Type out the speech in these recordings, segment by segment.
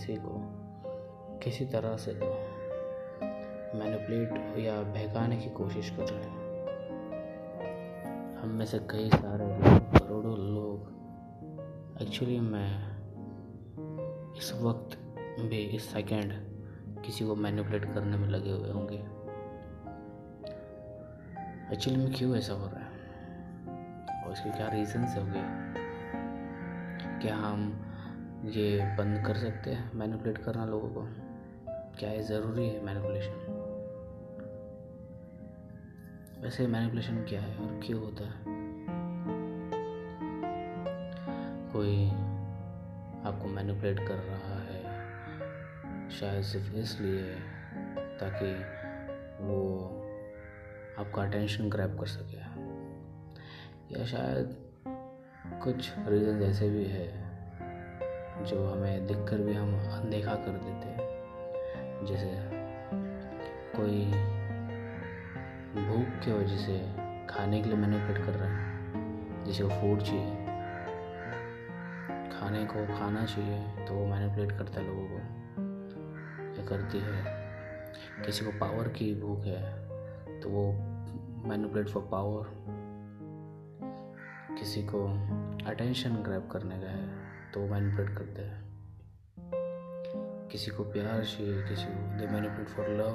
किसी को, किसी तरह से मैनिपुलेट या बहकाने की कोशिश कर रहे हैं। हम में से कई सारे करोड़ों लोग एक्चुअली मैं इस वक्त भी, इस सेकंड किसी को मैनिपुलेट करने में लगे हुए होंगे। एक्चुअली में क्यों ऐसा हो रहा है? और इसके क्या रीजंस होंगे? क्या हम ये बंद कर सकते हैं मैनिपुलेट करना लोगों को। क्या ये ज़रूरी है मैनिपुलेशन वैसे मैनिपुलेशन क्या है और क्यों होता है? कोई आपको मैनिपुलेट कर रहा है, शायद सिर्फ़ इसलिए ताकि वो आपका अटेंशन ग्रैब कर सके। या शायद कुछ रीज़न ऐसे भी है जो हमें दिख कर भी हम अनदेखा कर देते हैं। जैसे कोई भूख की वजह से खाने के लिए मैनिपुलेट कर रहा है, जिसे वो फ़ूड चाहिए। खाने को खाना चाहिए तो वो मैनिपुलेट करता है लोगों को। या करती है। किसी को पावर की भूख है तो वो मैनिपुलेट फॉर पावर किसी को अटेंशन ग्रैब करने का है। तो वो मैनिपुलेट करते हैं। किसी को प्यार चाहिए, किसी को दे manipulate for love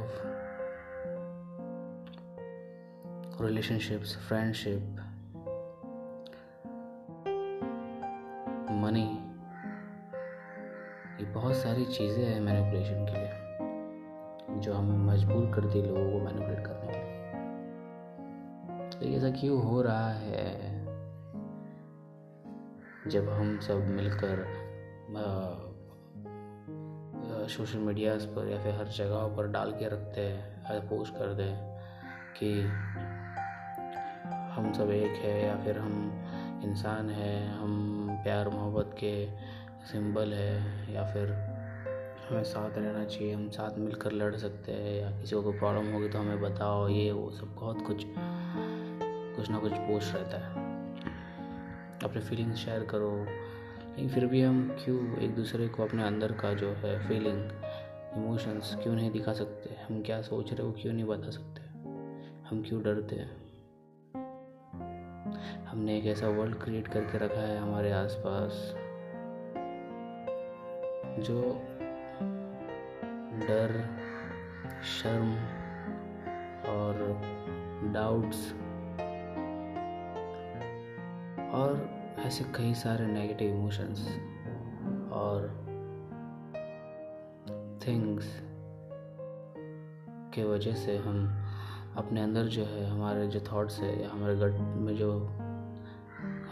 relationships friendship money ये बहुत सारी चीज़ें हैं मैनिपुलेशन के लिए, जो हमें मजबूर करती है लोगों को मैनिपुलेट करने के लिए। तो ऐसा क्यों हो रहा है? जब हम सब मिलकर सोशल मीडियाज पर या फिर हर जगह पर डाल के रखते हैं पोस्ट कर दें कि हम सब एक है या फिर हम इंसान हैं, हम प्यार मोहब्बत के सिंबल है या फिर हमें साथ रहना चाहिए, हम साथ मिलकर लड़ सकते हैं या किसी को प्रॉब्लम होगी तो हमें बताओ, ये वो सब बहुत कुछ कुछ ना कुछ पोस्ट रहता है। अपने फीलिंग्स शेयर करो। लेकिन फिर भी हम क्यों एक दूसरे को अपने अंदर का जो है फीलिंग इमोशंस क्यों नहीं दिखा सकते? हम क्या सोच रहे हो? क्यों नहीं बता सकते? हम क्यों डरते हैं? हमने एक ऐसा वर्ल्ड क्रिएट करके रखा है हमारे आसपास, जो डर, शर्म और डाउट्स और ऐसे कई सारे नेगेटिव इमोशंस और थिंग्स के वजह से हम अपने अंदर जो है, हमारे जो थॉट्स है, या हमारे गट में जो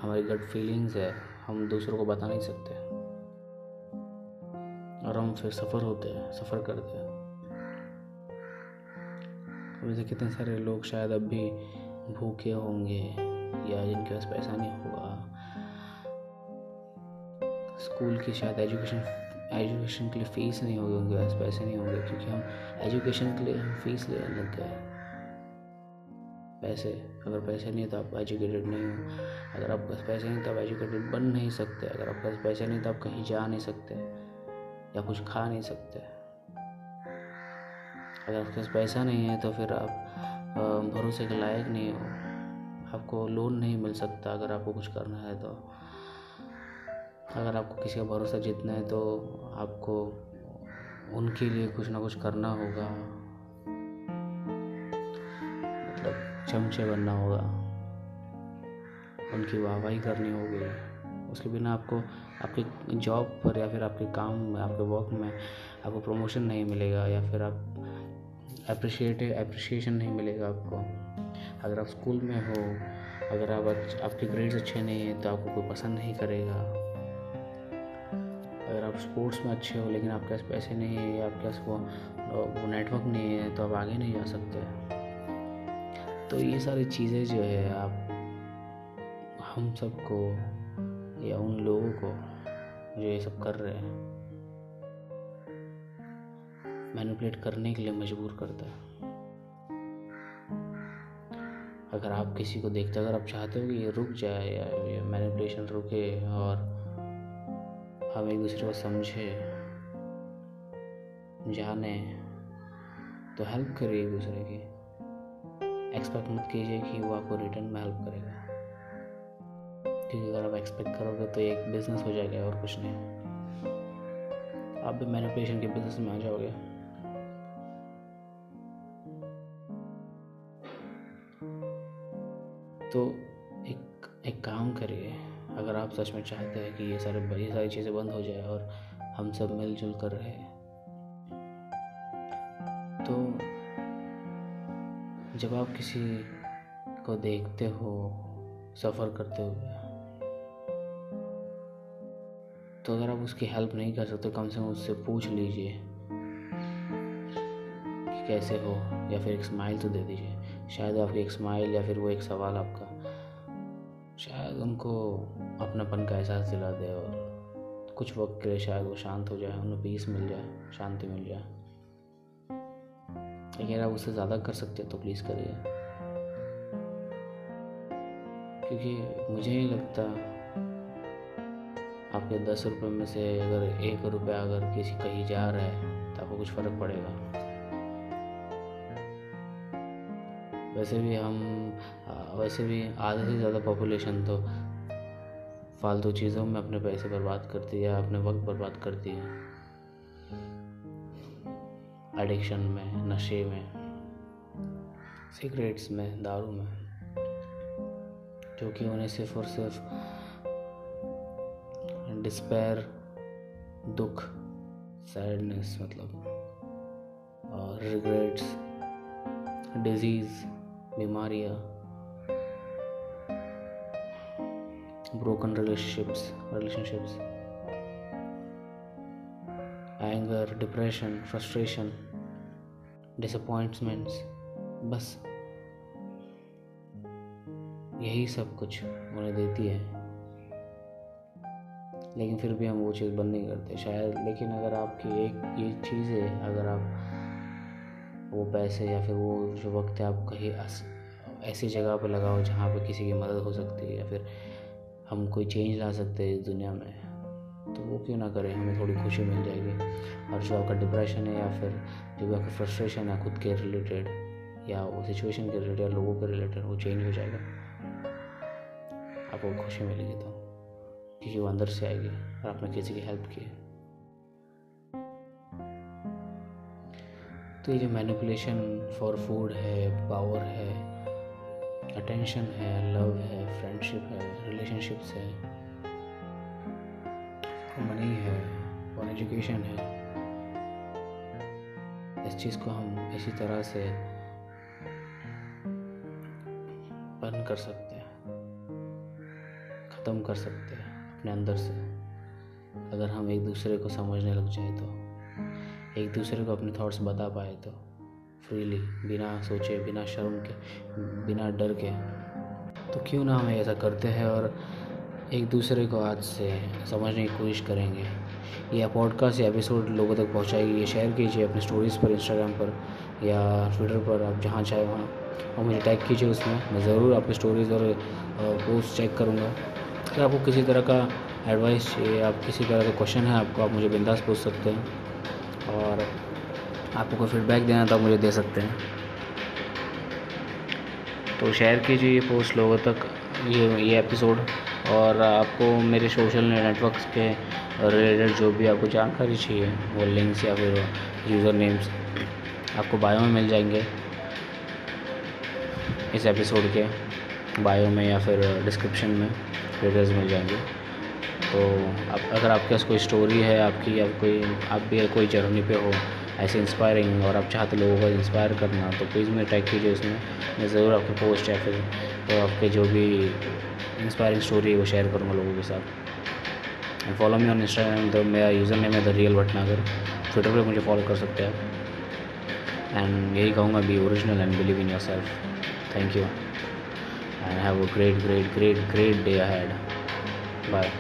हमारी गट फीलिंग्स है, हम दूसरों को बता नहीं सकते। और हम फिर सफ़र होते हैं, सफ़र करते हैं। वैसे कितने सारे लोग शायद अब भी भूखे होंगे, या जिनके पास पैसा नहीं होगा स्कूल की शायद एजुकेशन एजुकेशन के लिए फ़ीस नहीं होगी, उनके पास पैसे नहीं होंगे, क्योंकि हम एजुकेशन के लिए हम फ़ीस लेने लग गए पैसे, अगर पैसे नहीं तो आप एजुकेटेड नहीं हो। अगर आपके पास पैसे नहीं तो आप एजुकेटेड बन नहीं सकते। अगर आपके पास पैसे नहीं तो आप कहीं जा नहीं सकते, या कुछ खा नहीं सकते। अगर आपके पास पैसा नहीं है तो फिर आप भरोसे के लायक नहीं हो। आपको लोन नहीं मिल सकता अगर आपको कुछ करना है तो। अगर आपको किसी का भरोसा जीतना है तो आपको उनके लिए कुछ ना कुछ करना होगा। मतलब चमचे बनना होगा। उनकी वाहवाही करनी होगी। उसके बिना आपको, आपके जॉब पर या फिर आपके काम में आपके वर्क में आपको प्रमोशन नहीं मिलेगा या फिर आप अप्रिशिएट अप्रिशिएशन नहीं मिलेगा आपको। अगर आप स्कूल में हो, अगर आप आपके ग्रेड्स अच्छे नहीं हैं तो आपको कोई पसंद नहीं करेगा। आप स्पोर्ट्स में अच्छे हो, लेकिन आपके पास पैसे नहीं है या आपके पास वो वो नेटवर्क नहीं है तो आप आगे नहीं जा सकते। तो ये सारी चीज़ें जो है, आप, हम सबको या उन लोगों को जो ये सब कर रहे हैं मैनिपुलेट करने के लिए मजबूर करता है। अगर आप किसी को देखते अगर आप चाहते हो कि ये रुक जाए या ये मैनिपुलेशन रुके और हम एक दूसरे को समझे, जाने तो हेल्प करिए एक दूसरे की। एक्सपेक्ट मत कीजिए कि वो आपको रिटर्न में हेल्प करेगा। क्योंकि अगर आप एक्सपेक्ट करोगे तो एक बिज़नेस हो जाएगा और कुछ नहीं। आप भी मैनिपुलेशन के बिज़नेस में आ जाओगे। तो एक एक काम करिए। अगर आप सच में चाहते हैं कि ये सारे ये सारी चीज़ें बंद हो जाए और हम सब मिलजुल कर रहे तो जब आप किसी को देखते हो, सफ़र करते हुए तो अगर आप उसकी हेल्प नहीं कर सकते, कम से कम उससे पूछ लीजिए कि कैसे हो, या फिर एक स्माइल तो दे दीजिए। शायद आपकी एक स्माइल या फिर वो एक सवाल आपका शायद उनको अपनापन का एहसास दिला दे और कुछ वक्त के लिए शायद वो शांत हो जाए, उन्हें पीस मिल जाए, शांति मिल जाए। अगर आप उससे ज़्यादा कर सकते हैं तो प्लीज़ करिए। क्योंकि मुझे नहीं लगता आपके दस रुपये में से अगर एक रुपया अगर किसी कहीं जा रहा है तो आपको कुछ फ़र्क पड़ेगा। वैसे भी हम वैसे भी आधे से ज़्यादा पॉपुलेशन तो फालतू चीज़ों में अपने पैसे बर्बाद करती है, अपने वक्त बर्बाद करती है। एडिक्शन में, नशे में सिगरेट्स में, दारू में, जो कि उन्हें सिर्फ़ और सिर्फ़ डिस्पेयर दुख सैडनेस मतलब और रिग्रेट्स डिज़ीज़ बीमारियाँ broken relationships relationships anger depression frustration disappointments बस। यही सब कुछ उन्हें देती है। लेकिन फिर भी हम वो चीज़ बंद नहीं करते, शायद। लेकिन अगर आपकी एक, ये चीज़ है अगर आप वो पैसे या फिर वो जो वक्त है आप कहीं ऐसी जगह पर लगाओ जहाँ पर किसी की मदद हो सकती है या फिर हम कोई चेंज ला सकते हैं इस दुनिया में। तो वो क्यों ना करें? हमें थोड़ी खुशी मिल जाएगी। और जो आपका डिप्रेशन है या फिर जो भी आपका फ्रस्ट्रेशन है खुद के रिलेटेड या वो सिचुएशन के रिलेटेड या लोगों के रिलेटेड वो चेंज हो जाएगा। आपको खुशी मिलेगी तो। क्योंकि वो अंदर से आएगी और आपने किसी की हेल्प की तो ये जो मैनिपुलेशन फॉर फ़ूड है पावर है अटेंशन है लव है फ्रेंडशिप है रिलेशनशिप्स है मनी है और एजुकेशन है, इस चीज़ को हम इसी तरह से बंद कर सकते हैं, ख़त्म कर सकते हैं अपने अंदर से। अगर हम एक दूसरे को समझने लग जाए तो। एक दूसरे को अपने थॉट्स बता पाए तो फ्रीली बिना सोचे, बिना शर्म के, बिना डर के। तो क्यों ना हम ऐसा करते हैं और एक दूसरे को आज से समझने की कोशिश करेंगे। या पॉडकास्ट या एपिसोड लोगों तक पहुंचाइए शेयर कीजिए अपनी स्टोरीज़ पर इंस्टाग्राम पर या ट्विटर पर, आप जहाँ चाहे वहाँ। और मुझे टैग कीजिए उसमें, मैं ज़रूर आपकी स्टोरीज़ और पोस्ट चेक करूँगा। अगर आपको किसी तरह का एडवाइस चाहिए आप किसी तरह का क्वेश्चन है, आपको आप मुझे बिंदास पूछ सकते हैं। और आपको कोई फीडबैक देना तो मुझे दे सकते हैं। तो शेयर कीजिए ये पोस्ट लोगों तक, ये ये एपिसोड और आपको मेरे सोशल नेटवर्क्स के रिलेटेड जो भी आपको जानकारी चाहिए, वो लिंक्स या फिर यूज़र नेम्स आपको बायो में मिल जाएँगे। इस एपिसोड के बायो में या फिर डिस्क्रिप्शन में डिटेल्स मिल जाएँगे। तो आप अगर आपके पास कोई स्टोरी है, आपकी या कोई, आप भी कोई जर्नी पे हो, ऐसे इंस्पायरिंग और आप चाहते लोगों को इंस्पायर करना तो प्लीज़ मेरे टैग कीजिए उसमें। मैं ज़रूर आपके पोस्ट या फिर तो आपके जो भी इंस्पायरिंग स्टोरी है, वो शेयर करूँगा लोगों के साथ। And follow me on Instagram तो मेरा यूज़र नेम है द रियल भटनागर ट्विटर पर मुझे फॉलो कर सकते हैं आप। एंड यही कहूँगा be original and believe in yourself thank you and have a great great great great day ahead bye